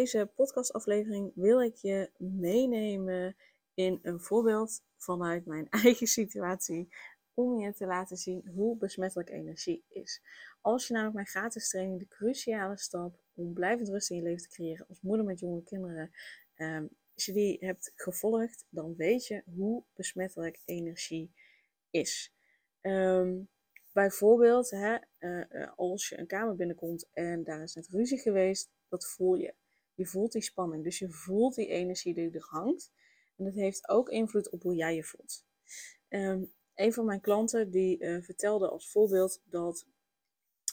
Deze podcastaflevering wil ik je meenemen in een voorbeeld vanuit mijn eigen situatie om je te laten zien hoe besmettelijk energie is. Als je namelijk mijn gratis training, de cruciale stap om blijvend rust in je leven te creëren als moeder met jonge kinderen, um, als die hebt gevolgd, dan weet je hoe besmettelijk energie is. Um, bijvoorbeeld, hè, uh, als je een kamer binnenkomt en daar is net ruzie geweest, dat voel je. Je voelt die spanning, dus je voelt die energie die er hangt. En dat heeft ook invloed op hoe jij je voelt. Um, een van mijn klanten die uh, vertelde als voorbeeld dat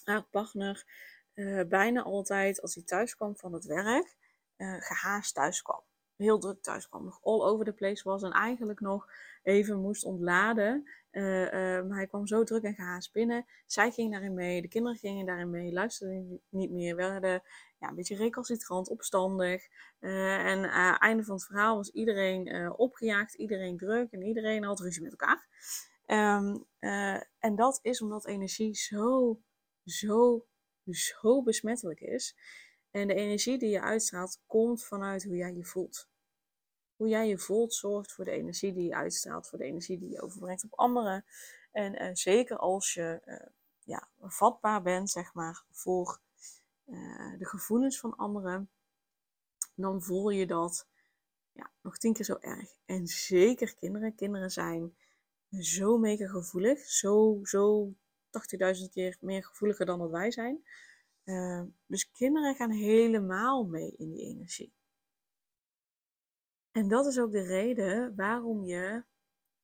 haar partner uh, bijna altijd als hij thuis kwam van het werk, uh, gehaast thuis kwam. Heel druk thuis kwam, nog all over the place was en eigenlijk nog even moest ontladen. maar hij kwam zo druk en gehaast binnen. Zij ging daarin mee, de kinderen gingen daarin mee, luisterden niet meer, werden ja, een beetje recalcitrant, opstandig. en aan het einde van het verhaal was iedereen opgejaagd, iedereen druk en iedereen had ruzie met elkaar. Uh, en dat is omdat energie zo, zo, zo besmettelijk is. En de energie die je uitstraalt komt vanuit hoe jij je voelt. Hoe jij je voelt zorgt voor de energie die je uitstraalt, voor de energie die je overbrengt op anderen. En uh, zeker als je ja, vatbaar bent, zeg maar, voor de gevoelens van anderen, dan voel je dat ja, nog tien keer zo erg. En zeker kinderen. Kinderen zijn zo mega gevoelig. Zo, zo 80.000 keer meer gevoeliger dan dat wij zijn. Uh, dus kinderen gaan helemaal mee in die energie. En dat is ook de reden waarom je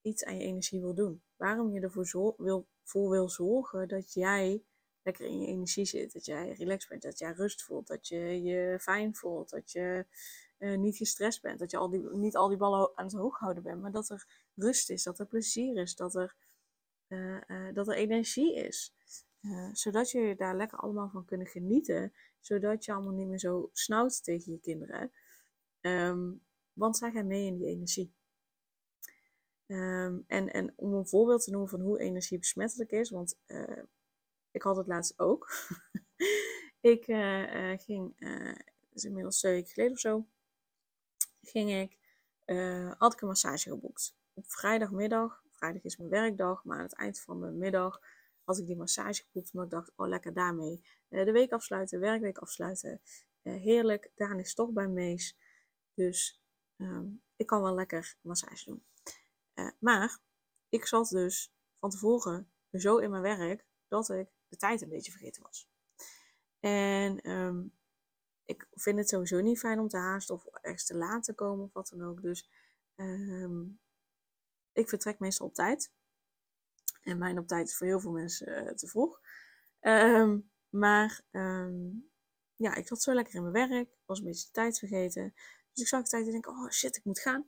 iets aan je energie wil doen. Waarom je ervoor wil, voor wil zorgen dat jij lekker in je energie zit. Dat jij relaxed bent, dat jij rust voelt, dat je je fijn voelt, dat je uh, niet gestrest bent. Dat je al die, niet al die ballen aan het hoog houden bent, maar dat er rust is, dat er plezier is, dat er, uh, uh, dat er energie is. zodat je daar lekker allemaal van kunnen genieten, zodat je allemaal niet meer zo snauwt tegen je kinderen. Um, want zij gaan mee in die energie. Um, en, en om een voorbeeld te noemen van hoe energie besmettelijk is, want ik had het laatst ook. ik ging, dat is inmiddels twee weken geleden of zo, ging ik, uh, had ik een massage geboekt. Op vrijdagmiddag, vrijdag is mijn werkdag, maar aan het eind van de middag had ik die massage geboekt. Omdat ik dacht, oh lekker daarmee. Uh, de week afsluiten, werkweek afsluiten. Uh, heerlijk, Daan is toch bij Mees. Dus um, ik kan wel lekker massage doen. maar ik zat dus van tevoren zo in mijn werk dat ik de tijd een beetje vergeten was. En um, ik vind het sowieso niet fijn om te haasten of ergens te laat te komen of wat dan ook. Dus um, ik vertrek meestal op tijd. En mijn op tijd is voor heel veel mensen uh, te vroeg. Um, maar ja, ik zat zo lekker in mijn werk. Was een beetje de tijd vergeten. Dus ik zag de tijd en denk, oh shit, ik moet gaan.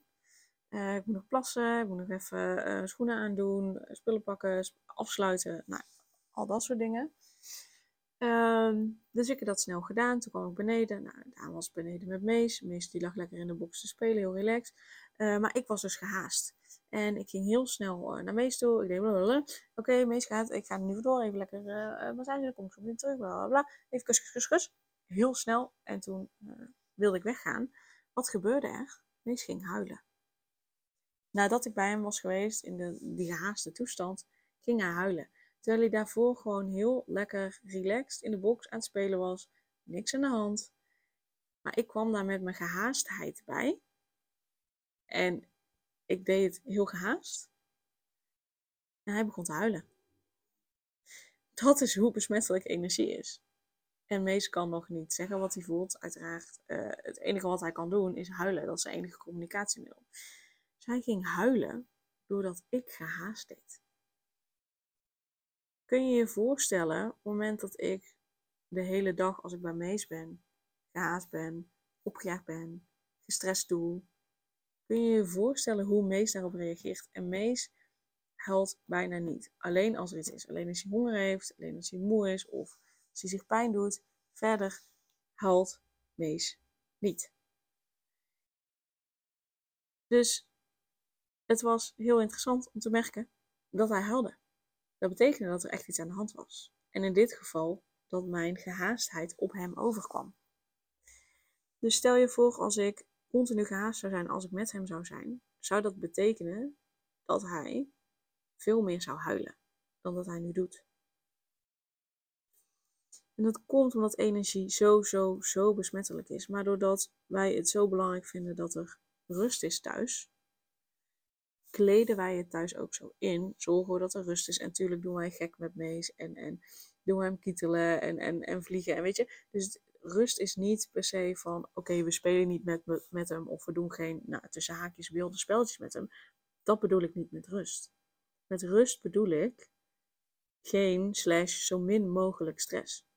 Uh, ik moet nog plassen, ik moet nog even uh, schoenen aandoen, spullen pakken, afsluiten. Nou, al dat soort dingen. Um, dus ik heb dat snel gedaan. Toen kwam ik beneden. Nou, Daan was beneden met Mees. Mees die lag lekker in de box te spelen, heel relaxed. Uh, maar ik was dus gehaast. En ik ging heel snel uh, naar Mees toe. Ik deed Oké, okay, Mees gaat. Ik ga nu door. Even lekker uh, massage. Dan kom ik zo terug. Bla, bla, Even kus, kus, kus, kus. Heel snel. En toen wilde ik weggaan. Wat gebeurde er? Mees ging huilen. Nadat ik bij hem was geweest in de, die gehaaste toestand, ging hij huilen. Terwijl hij daarvoor gewoon heel lekker relaxed in de box aan het spelen was. Niks aan de hand. Maar ik kwam daar met mijn gehaastheid bij. En ik deed het heel gehaast. En hij begon te huilen. Dat is hoe besmettelijk energie is. En Mees kan nog niet zeggen wat hij voelt. Uiteraard, uh, het enige wat hij kan doen is huilen. Dat is zijn enige communicatiemiddel. Zij ging huilen doordat ik gehaast deed. Kun je je voorstellen, op het moment dat ik de hele dag als ik bij Mees ben, gehaast ben, opgejaagd ben, gestrest doe, kun je je voorstellen hoe Mees daarop reageert. En Mees huilt bijna niet. Alleen als er iets is. Alleen als hij honger heeft, alleen als hij moe is of als hij zich pijn doet. Verder huilt Mees niet. Dus het was heel interessant om te merken dat hij huilde. Dat betekende dat er echt iets aan de hand was. En in dit geval dat mijn gehaastheid op hem overkwam. Dus stel je voor als ik continu gehaast zou zijn als ik met hem zou zijn, zou dat betekenen dat hij veel meer zou huilen dan dat hij nu doet. En dat komt omdat energie zo, zo, zo besmettelijk is. Maar doordat wij het zo belangrijk vinden dat er rust is thuis, kleden wij het thuis ook zo in. Zorgen we dat er rust is. En natuurlijk doen wij gek met Mees. En, en doen we hem kietelen en, en, en vliegen. En weet je, dus rust is niet per se van, oké, we spelen niet met, met hem. Of we doen geen, nou, tussen haakjes, wilde spelletjes met hem. Dat bedoel ik niet met rust. Met rust bedoel ik geen slash zo min mogelijk stress.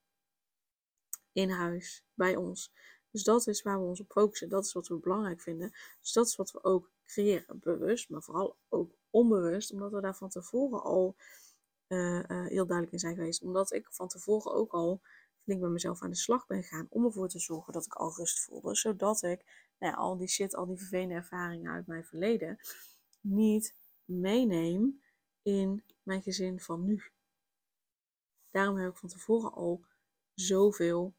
In huis, bij ons. Dus dat is waar we ons op focussen. Dat is wat we belangrijk vinden. Dus dat is wat we ook creëren. Bewust, maar vooral ook onbewust. Omdat we daar van tevoren al uh, uh, heel duidelijk in zijn geweest. Omdat ik van tevoren ook al flink bij mezelf aan de slag ben gegaan. Om ervoor te zorgen dat ik al rust voelde. Zodat ik nou ja, al die shit, al die vervelende ervaringen uit mijn verleden. niet meeneem in mijn gezin van nu. Daarom heb ik van tevoren al zoveel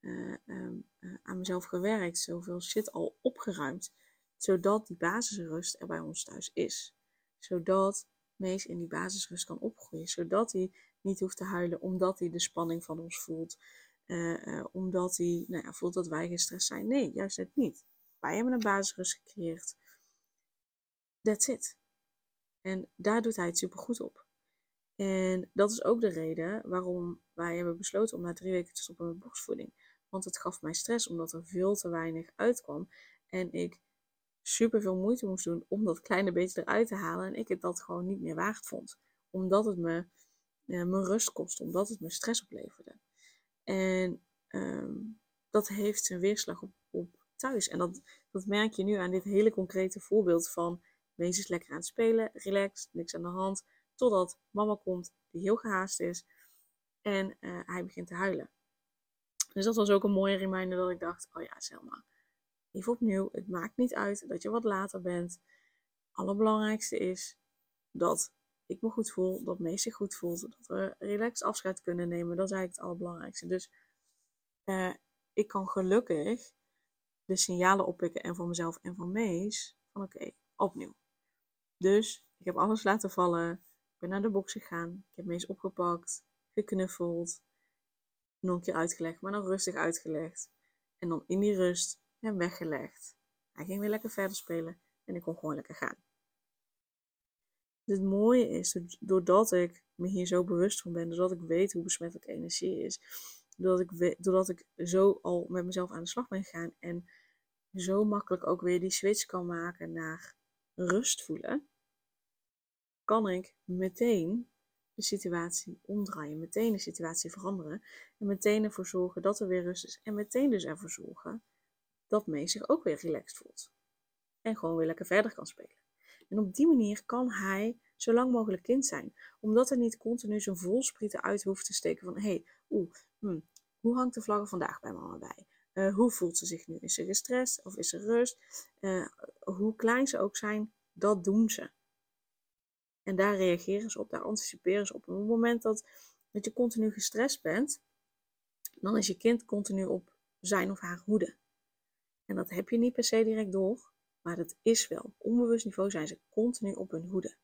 um, uh, aan mezelf gewerkt, zoveel shit al opgeruimd, zodat die basisrust er bij ons thuis is. Zodat Mees in die basisrust kan opgroeien, zodat hij niet hoeft te huilen omdat hij de spanning van ons voelt, uh, omdat hij nou ja, voelt dat wij gestrest zijn. Nee, juist het niet. Wij hebben een basisrust gecreëerd. That's it. En daar doet hij het super goed op. En dat is ook de reden waarom wij hebben besloten om na drie weken te stoppen met borstvoeding. Want het gaf mij stress omdat er veel te weinig uitkwam. En ik super veel moeite moest doen om dat kleine beetje eruit te halen. En ik het dat gewoon niet meer waard vond. Omdat het me uh, mijn rust kost, omdat het me stress opleverde. En um, dat heeft zijn weerslag op, op thuis. En dat, dat merk je nu aan dit hele concrete voorbeeld van wees eens lekker aan het spelen, relaxed, niks aan de hand. Totdat mama komt, die heel gehaast is. En uh, hij begint te huilen. Dus dat was ook een mooie reminder dat ik dacht, oh ja Selma, even opnieuw, het maakt niet uit dat je wat later bent. Allerbelangrijkste is dat ik me goed voel, dat Mees zich goed voelt, dat we relaxed afscheid kunnen nemen. Dat is eigenlijk het allerbelangrijkste. Dus uh, ik kan gelukkig de signalen oppikken en voor mezelf en voor Mees van oké, opnieuw. Dus ik heb alles laten vallen, ik ben naar de box gegaan, ik heb Mees opgepakt, geknuffeld, nog een keer uitgelegd, maar dan rustig uitgelegd. En dan in die rust hem weggelegd. Hij ging weer lekker verder spelen en ik kon gewoon lekker gaan. het mooie is, doordat ik me hier zo bewust van ben, doordat ik weet hoe besmettelijk energie is, doordat ik, doordat ik zo al met mezelf aan de slag ben gegaan en zo makkelijk ook weer die switch kan maken naar rust voelen, kan ik meteen de situatie omdraaien, meteen de situatie veranderen en meteen ervoor zorgen dat er weer rust is en meteen dus ervoor zorgen dat Mees zich ook weer relaxed voelt en gewoon weer lekker verder kan spelen. En op die manier kan hij zo lang mogelijk kind zijn, omdat hij niet continu zijn volsprieten uit hoeft te steken van hé, hey, oeh, hm, hoe hangt de vlag vandaag bij mama bij? Uh, hoe voelt ze zich nu? Is ze gestrest of is er rust? Uh, hoe klein ze ook zijn, dat doen ze. En daar reageren ze op, daar anticiperen ze op. Op het moment dat, dat je continu gestrest bent, dan is je kind continu op zijn of haar hoede. En dat heb je niet per se direct door, maar dat is wel. Op onbewust niveau zijn ze continu op hun hoede.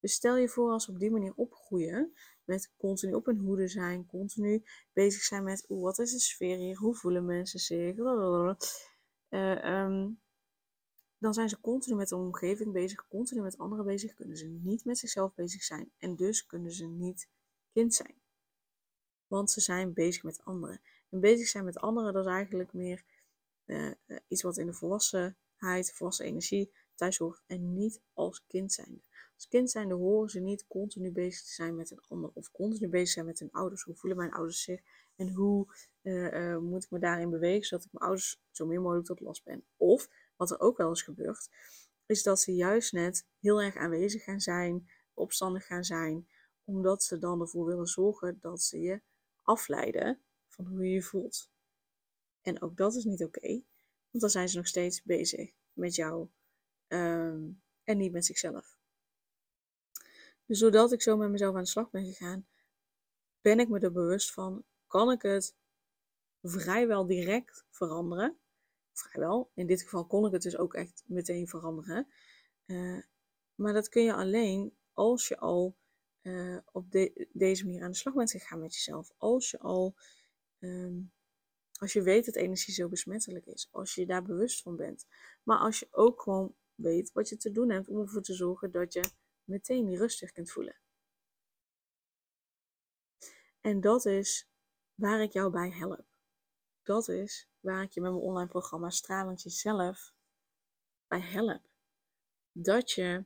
Dus stel je voor als ze op die manier opgroeien, met continu op hun hoede zijn, continu bezig zijn met wat is de sfeer hier, hoe voelen mensen zich, uh, dan zijn ze continu met de omgeving bezig, continu met anderen bezig, kunnen ze niet met zichzelf bezig zijn en dus kunnen ze niet kind zijn. Want ze zijn bezig met anderen. En bezig zijn met anderen, dat is eigenlijk meer uh, iets wat in de volwassenheid, volwassen energie thuis hoort en niet als kind zijn. Als kind zijnde horen ze niet continu bezig te zijn met een ander of continu bezig zijn met hun ouders. Hoe voelen mijn ouders zich? En hoe eh, eh, moet ik me daarin bewegen zodat ik mijn ouders zo min mogelijk tot last ben? Of, wat er ook wel eens gebeurt, is dat ze juist net heel erg aanwezig gaan zijn, opstandig gaan zijn, omdat ze dan ervoor willen zorgen dat ze je afleiden van hoe je je voelt. En ook dat is niet oké, want dan zijn ze nog steeds bezig met jou ehm, en niet met zichzelf. Dus doordat ik zo met mezelf aan de slag ben gegaan, ben ik me er bewust van, kan ik het vrijwel direct veranderen. Vrijwel, in dit geval kon ik het dus ook echt meteen veranderen. Uh, maar dat kun je alleen als je al uh, op de, deze manier aan de slag bent gegaan met jezelf. Als je al, um, als je weet dat energie zo besmettelijk is. Als je daar bewust van bent. Maar als je ook gewoon weet wat je te doen hebt om ervoor te zorgen dat je meteen die rustig kunt voelen. En dat is waar ik jou bij help. Dat is waar ik je met mijn online programma Stralend Jezelf bij help. Dat je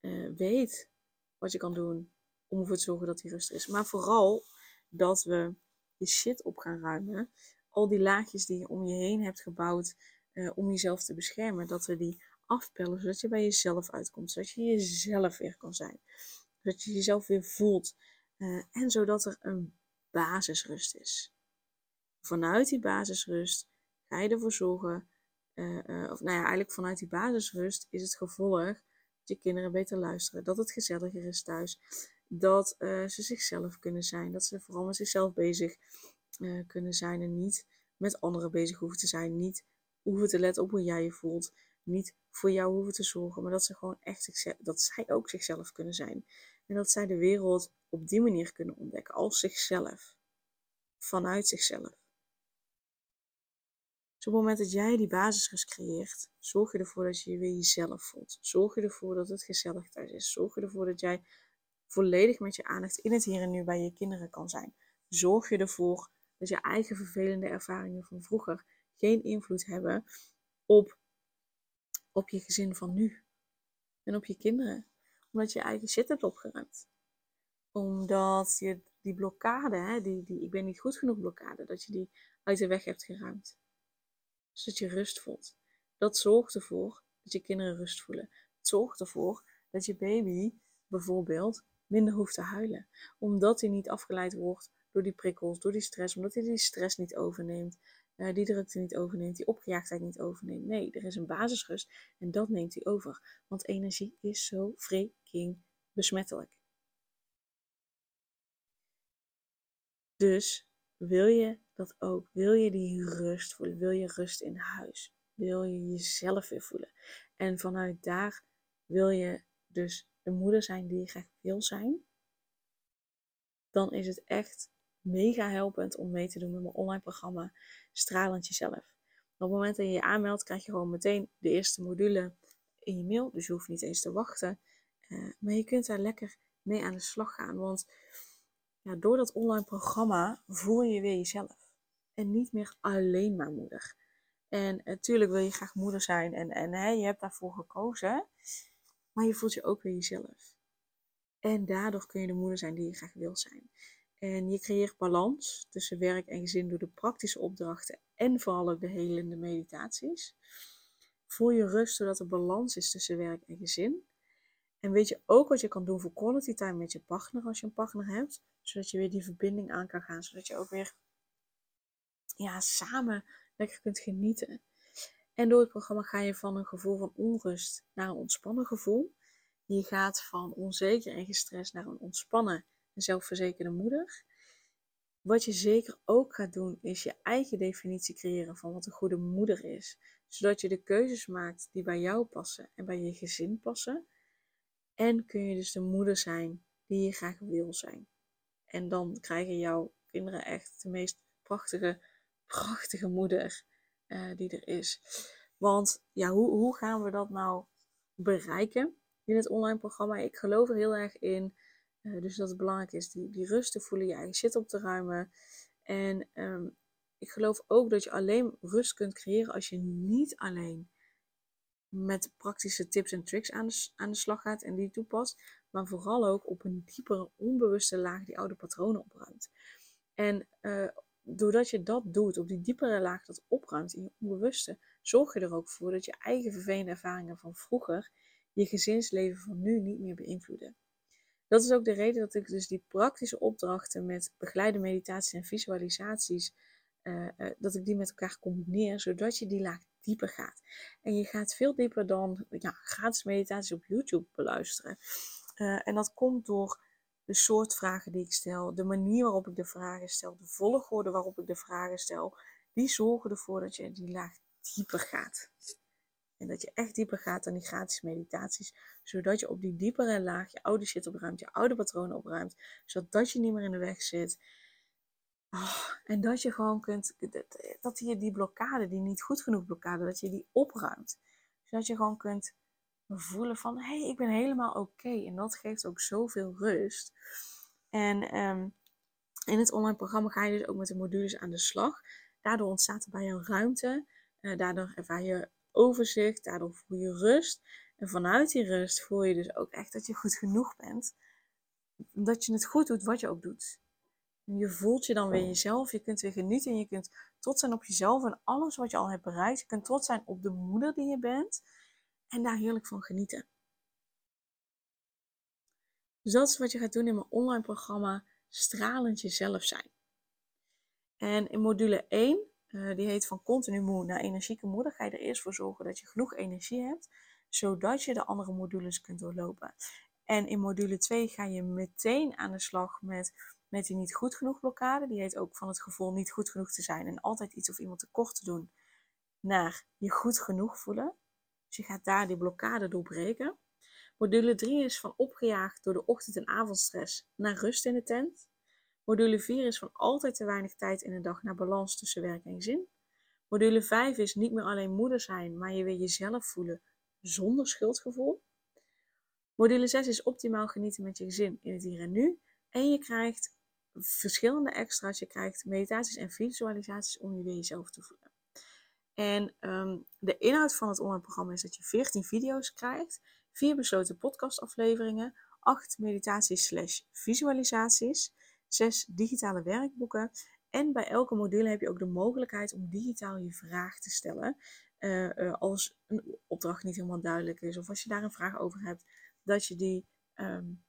uh, weet wat je kan doen om ervoor te zorgen dat die rustig is. Maar vooral dat we je shit op gaan ruimen. Al die laagjes die je om je heen hebt gebouwd uh, om jezelf te beschermen. Dat we die afpellen zodat je bij jezelf uitkomt. Zodat je jezelf weer kan zijn. Zodat je jezelf weer voelt. Uh, en zodat er een basisrust is. Vanuit die basisrust ga je ervoor zorgen. Uh, of nou ja, eigenlijk vanuit die basisrust is het gevolg dat je kinderen beter luisteren. Dat het gezelliger is thuis dat ze zichzelf kunnen zijn. Dat ze vooral met zichzelf bezig uh, kunnen zijn en niet met anderen bezig hoeven te zijn. Niet hoeven te letten op hoe jij je voelt. Niet voor jou hoeven te zorgen, maar dat ze gewoon echt dat zij ook zichzelf kunnen zijn. En dat zij de wereld op die manier kunnen ontdekken, als zichzelf. Vanuit zichzelf. Dus op het moment dat jij die basisrust creëert, zorg je ervoor dat je je weer jezelf voelt. Zorg je ervoor dat het gezellig thuis is. Zorg je ervoor dat jij volledig met je aandacht in het hier en nu bij je kinderen kan zijn. Zorg je ervoor dat je eigen vervelende ervaringen van vroeger geen invloed hebben op, op je gezin van nu en op je kinderen. Omdat je eigen shit hebt opgeruimd. Omdat je die blokkade, hè, die, die ik ben niet goed genoeg blokkade, dat je die uit de weg hebt geruimd. Zodat je rust voelt. Dat zorgt ervoor dat je kinderen rust voelen. Het zorgt ervoor dat je baby bijvoorbeeld minder hoeft te huilen. Omdat hij niet afgeleid wordt door die prikkels, door die stress, omdat hij die stress niet overneemt, uh, die drukte niet overneemt, die opgejaagdheid niet overneemt. Nee, er is een basisrust en dat neemt hij over. Want energie is zo freaking besmettelijk. Dus wil je dat ook? Wil je die rust voelen? Wil je rust in huis? Wil je jezelf weer voelen? En vanuit daar wil je dus de moeder zijn die je graag wil zijn, dan is het echt mega helpend om mee te doen met mijn online programma Stralend Jezelf. Op het moment dat je je aanmeldt, krijg je gewoon meteen de eerste module in je mail. Dus je hoeft niet eens te wachten. Uh, maar je kunt daar lekker mee aan de slag gaan. Want ja, door dat online programma voel je weer jezelf. En niet meer alleen maar moeder. En natuurlijk wil je graag moeder zijn en, en hè, je hebt daarvoor gekozen maar je voelt je ook weer jezelf. En daardoor kun je de moeder zijn die je graag wil zijn. En je creëert balans tussen werk en gezin door de praktische opdrachten en vooral ook de helende meditaties. Voel je rust zodat er balans is tussen werk en gezin. En weet je ook wat je kan doen voor quality time met je partner als je een partner hebt, zodat je weer die verbinding aan kan gaan, zodat je ook weer ja, samen lekker kunt genieten. En door het programma ga je van een gevoel van onrust naar een ontspannen gevoel. Je gaat van onzeker en gestrest naar een ontspannen zelfverzekerde moeder. Wat je zeker ook gaat doen, is je eigen definitie creëren van wat een goede moeder is. Zodat je de keuzes maakt die bij jou passen en bij je gezin passen. En kun je dus de moeder zijn die je graag wil zijn. En dan krijgen jouw kinderen echt de meest prachtige, prachtige moeder uh, die er is. Want ja, hoe, hoe gaan we dat nou bereiken in het online programma? Ik geloof er heel erg in. Uh, dus dat het belangrijk is die, die rust te voelen, je eigen shit op te ruimen. En um, ik geloof ook dat je alleen rust kunt creëren als je niet alleen met praktische tips en tricks aan de, aan de slag gaat en die toepast, maar vooral ook op een diepere, onbewuste laag die oude patronen opruimt. En uh, doordat je dat doet, op die diepere laag dat opruimt in je onbewuste, zorg je er ook voor dat je eigen vervelende ervaringen van vroeger je gezinsleven van nu niet meer beïnvloeden. Dat is ook de reden dat ik dus die praktische opdrachten met begeleide meditaties en visualisaties, uh, uh, dat ik die met elkaar combineer, zodat je die laag dieper gaat. En je gaat veel dieper dan ja, gratis meditaties op YouTube beluisteren. Uh, en dat komt door de soort vragen die ik stel, de manier waarop ik de vragen stel, de volgorde waarop ik de vragen stel, die zorgen ervoor dat je die laag dieper gaat. En dat je echt dieper gaat dan die gratis meditaties. Zodat je op die diepere laag je oude shit opruimt, je oude patronen opruimt. Zodat je niet meer in de weg zit. Oh, en dat je gewoon kunt, dat je die blokkade, die niet goed genoeg blokkade, dat je die opruimt. Zodat je gewoon kunt voelen van, hé, hey, ik ben helemaal oké. En dat geeft ook zoveel rust. En um, in het online programma ga je dus ook met de modules aan de slag. Daardoor ontstaat er bij jou ruimte. Uh, daardoor ervaar je overzicht, daardoor voel je rust. En vanuit die rust voel je dus ook echt dat je goed genoeg bent. Dat je het goed doet wat je ook doet. En je voelt je dan weer jezelf. Je kunt weer genieten. En je kunt trots zijn op jezelf en alles wat je al hebt bereikt. Je kunt trots zijn op de moeder die je bent. En daar heerlijk van genieten. Dus dat is wat je gaat doen in mijn online programma Stralend Jezelf Zijn. En in module 1 uh, die heet van continu moe naar energieke moeder. Ga je er eerst voor zorgen dat je genoeg energie hebt, zodat je de andere modules kunt doorlopen. En in module 2 ga je meteen aan de slag met, met die niet goed genoeg blokkade. Die heet ook van het gevoel niet goed genoeg te zijn en altijd iets of iemand tekort te doen. Naar je goed genoeg voelen. Dus je gaat daar die blokkade doorbreken. Module 3 is van opgejaagd door de ochtend- en avondstress naar rust in de tent. Module 4 is van altijd te weinig tijd in de dag naar balans tussen werk en gezin. Module 5 is niet meer alleen moeder zijn, maar je weer jezelf voelen zonder schuldgevoel. Module 6 is optimaal genieten met je gezin in het hier en nu. En je krijgt verschillende extra's. Je krijgt meditaties en visualisaties om je weer jezelf te voelen. En um, de inhoud van het online programma is dat je 14 video's krijgt, 4 besloten podcastafleveringen, 8 meditaties slash visualisaties, zes digitale werkboeken. En bij elke module heb je ook de mogelijkheid om digitaal je vraag te stellen. Uh, uh, als een opdracht niet helemaal duidelijk is of als je daar een vraag over hebt, dat je die, um,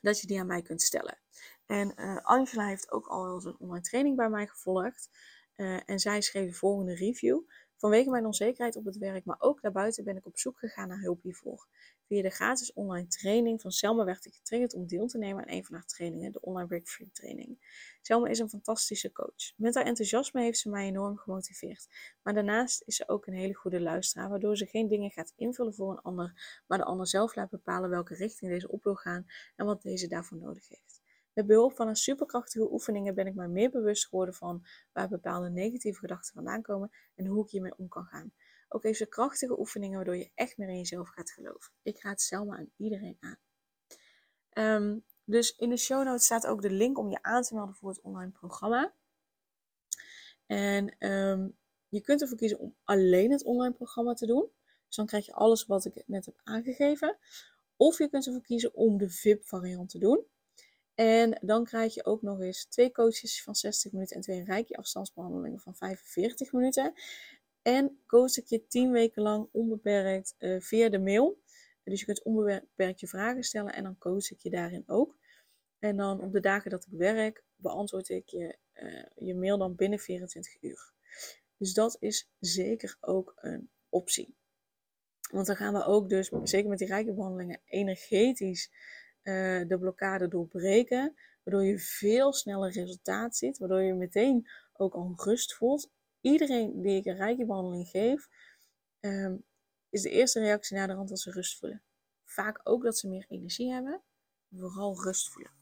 dat je die aan mij kunt stellen. En uh, Angela heeft ook al een online training bij mij gevolgd. en zij schreef de volgende review. Vanwege mijn onzekerheid op het werk, maar ook daarbuiten ben ik op zoek gegaan naar hulp hiervoor. Via de gratis online training van Selma werd ik getriggerd om deel te nemen aan een van haar trainingen, de Online Breakthrough Training. Selma is een fantastische coach. Met haar enthousiasme heeft ze mij enorm gemotiveerd. Maar daarnaast is ze ook een hele goede luisteraar, waardoor ze geen dingen gaat invullen voor een ander, maar de ander zelf laat bepalen welke richting deze op wil gaan en wat deze daarvoor nodig heeft. Met behulp van een superkrachtige oefeningen ben ik mij meer bewust geworden van waar bepaalde negatieve gedachten vandaan komen en hoe ik hiermee om kan gaan. Ook heeft ze krachtige oefeningen waardoor je echt meer in jezelf gaat geloven. Ik raad Selma aan iedereen aan. Um, dus in de show notes staat ook de link om je aan te melden voor het online programma. En um, je kunt ervoor kiezen om alleen het online programma te doen. Dus dan krijg je alles wat ik net heb aangegeven. Of je kunt ervoor kiezen om de VIP variant te doen. En dan krijg je ook nog eens twee coaches van 60 minuten en twee rijke afstandsbehandelingen van 45 minuten. En coach ik je 10 weken lang onbeperkt uh, via de mail. Dus je kunt onbeperkt je vragen stellen en dan coach ik je daarin ook. En dan op de dagen dat ik werk, beantwoord ik je, uh, je mail dan binnen 24 uur. Dus dat is zeker ook een optie. Want dan gaan we ook dus, zeker met die rijke behandelingen, energetisch uh, de blokkade doorbreken. Waardoor je veel sneller resultaat ziet. Waardoor je meteen ook al rust voelt iedereen die ik een rijke behandeling geef, um, is de eerste reactie na de rand dat ze rust voelen. Vaak ook dat ze meer energie hebben, vooral rust voelen.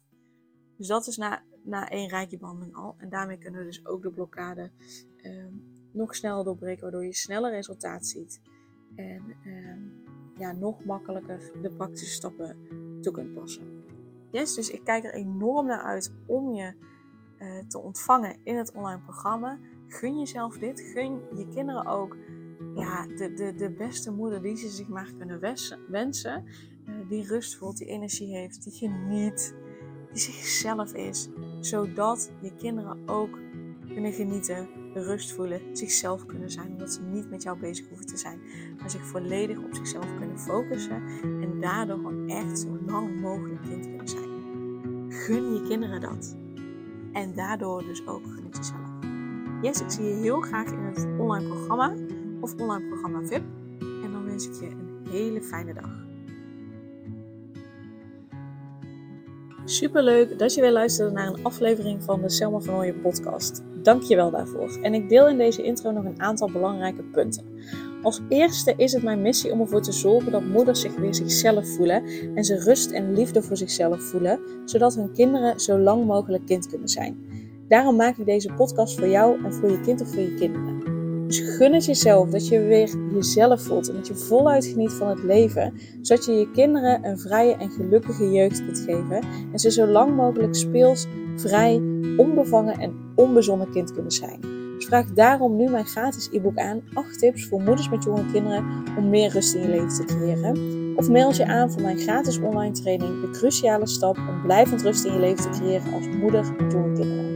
Dus dat is na, na één rijke behandeling al. En daarmee kunnen we dus ook de blokkade um, nog sneller doorbreken, waardoor je sneller resultaat ziet. En um, ja, nog makkelijker de praktische stappen toe kunt passen. Yes, dus ik kijk er enorm naar uit om je uh, te ontvangen in het online programma. Gun jezelf dit. Gun je kinderen ook ja, de, de, de beste moeder die ze zich maar kunnen wensen. Uh, die rust voelt, die energie heeft, die geniet, die zichzelf is. Zodat je kinderen ook kunnen genieten, rust voelen, zichzelf kunnen zijn, omdat ze niet met jou bezig hoeven te zijn, maar zich volledig op zichzelf kunnen focussen en daardoor gewoon echt zo lang mogelijk kind kunnen zijn. Gun je kinderen dat. En daardoor dus ook gun het jezelf. Yes, ik zie je heel graag in het online programma of online programma VIP. En dan wens ik je een hele fijne dag. Super leuk dat je weer luisterde naar een aflevering van de Selma van Ooyen podcast. Dank je wel daarvoor. En ik deel in deze intro nog een aantal belangrijke punten. Als eerste is het mijn missie om ervoor te zorgen dat moeders zich weer zichzelf voelen en ze rust en liefde voor zichzelf voelen, zodat hun kinderen zo lang mogelijk kind kunnen zijn. Daarom maak ik deze podcast voor jou en voor je kind of voor je kinderen. Dus gun het jezelf dat je weer jezelf voelt en dat je voluit geniet van het leven, zodat je je kinderen een vrije en gelukkige jeugd kunt geven en ze zo lang mogelijk speels, vrij, onbevangen en onbezonnen kind kunnen zijn. Dus vraag daarom nu mijn gratis e-book aan 8 tips voor moeders met jonge kinderen om meer rust in je leven te creëren. Of meld je aan voor mijn gratis online training De Cruciale Stap om blijvend rust in je leven te creëren als moeder met jonge kinderen.